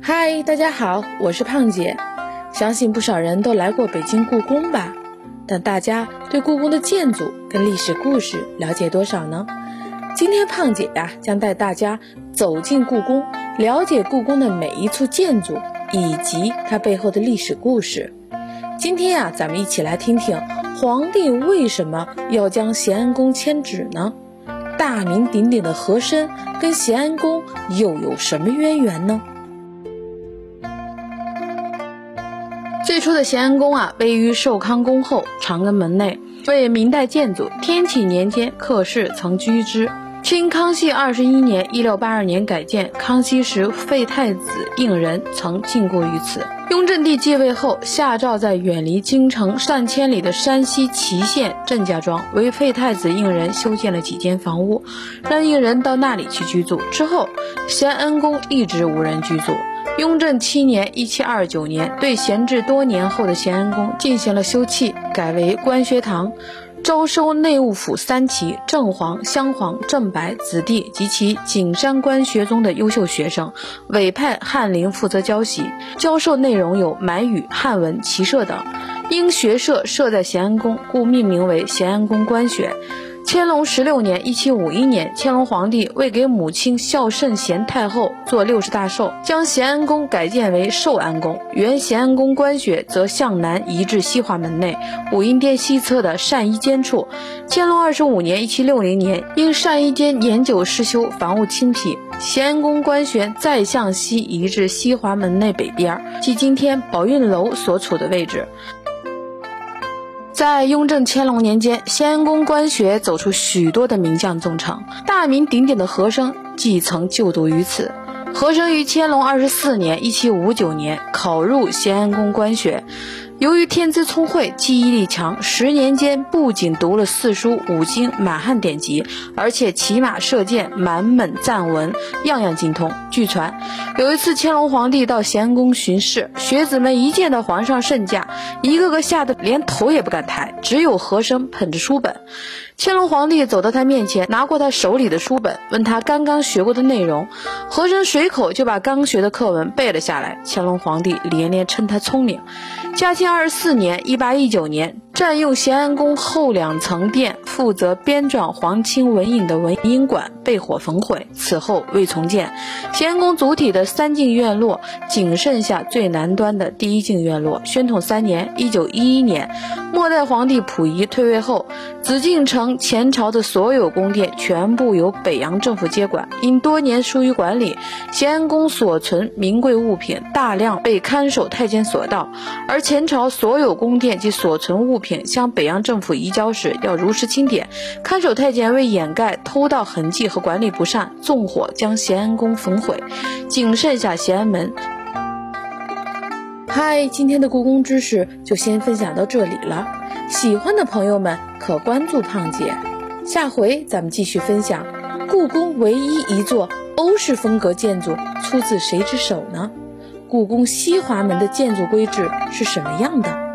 嗨，大家好，我是胖姐。相信不少人都来过北京故宫吧？但大家对故宫的建筑跟历史故事了解多少呢？今天胖姐呀，将带大家走进故宫，了解故宫的每一处建筑以及它背后的历史故事。今天呀，咱们一起来听听皇帝为什么要将咸安宫迁址呢？大名鼎鼎的和珅跟咸安宫又有什么渊源呢？最初的咸安宫啊，位于寿康宫后长安门内，为明代建筑。天启年间，客氏曾居之。清康熙二十一年（一六八二年）改建，康熙时废太子胤仁曾禁锢于此。雍正帝继位后，下诏在远离京城上千里的山西祁县郑家庄为废太子胤仁修建了几间房屋，让胤仁到那里去居住。之后，咸安宫一直无人居住。雍正七年（一七二九年），对闲置多年后的咸安宫进行了修葺，改为官学堂。招收内务府三旗、正黄、镶黄、正白子弟及其景山官学中的优秀学生，委派翰林负责教习。教授内容有满语、汉文、骑射等。因学社设在咸安宫，故命名为咸安宫官学。乾隆十六年（一七五一年），乾隆皇帝为给母亲孝圣贤太后做六十大寿，将咸安宫改建为寿安宫。原咸安宫官学则向南移至西华门内武英殿西侧的善衣间处。乾隆二十五年（一七六零年），因善衣间年久失修，房屋侵辟，咸安宫官学再向西移至西华门内北边，即今天宝运楼所处的位置。在雍正、乾隆年间，西安宫官学走出许多的名将重臣，大名鼎鼎的和珅即曾就读于此。和珅于乾隆二十四年（一七五九年）考入西安宫官学。由于天资聪慧、记忆力强，十年间不仅读了四书五经、满汉典籍，而且骑马射箭、满蒙赞文，样样精通。据传，有一次乾隆皇帝到咸安宫巡视，学子们一见到皇上圣驾，一个个吓得连头也不敢抬，只有和珅捧着书本。乾隆皇帝走到他面前，拿过他手里的书本，问他刚刚学过的内容。和珅随口就把刚学的课文背了下来。乾隆皇帝连连称他聪明。嘉庆二十四年（一八一九年），占用咸安宫后两层殿，负责编撰皇亲文印的文音馆被火焚毁，此后未重建。咸安宫主体的三进院落，仅剩下最南端的第一进院落。宣统三年（一九一一年），末代皇帝溥仪退位后，紫禁城前朝的所有宫殿全部由北洋政府接管。因多年疏于管理，咸安宫所存名贵物品大量被看守太监所盗，而前朝朝所有宫殿及所存物品向北洋政府移交时，要如实清点。看守太监为掩盖偷盗痕迹和管理不善，纵火将咸安宫焚毁，仅剩下咸安门。嗨，今天的故宫知识就先分享到这里了。喜欢的朋友们可关注胖姐，下回咱们继续分享故宫唯一一座欧式风格建筑出自谁之手呢？故宫西华门的建筑规制是什么样的？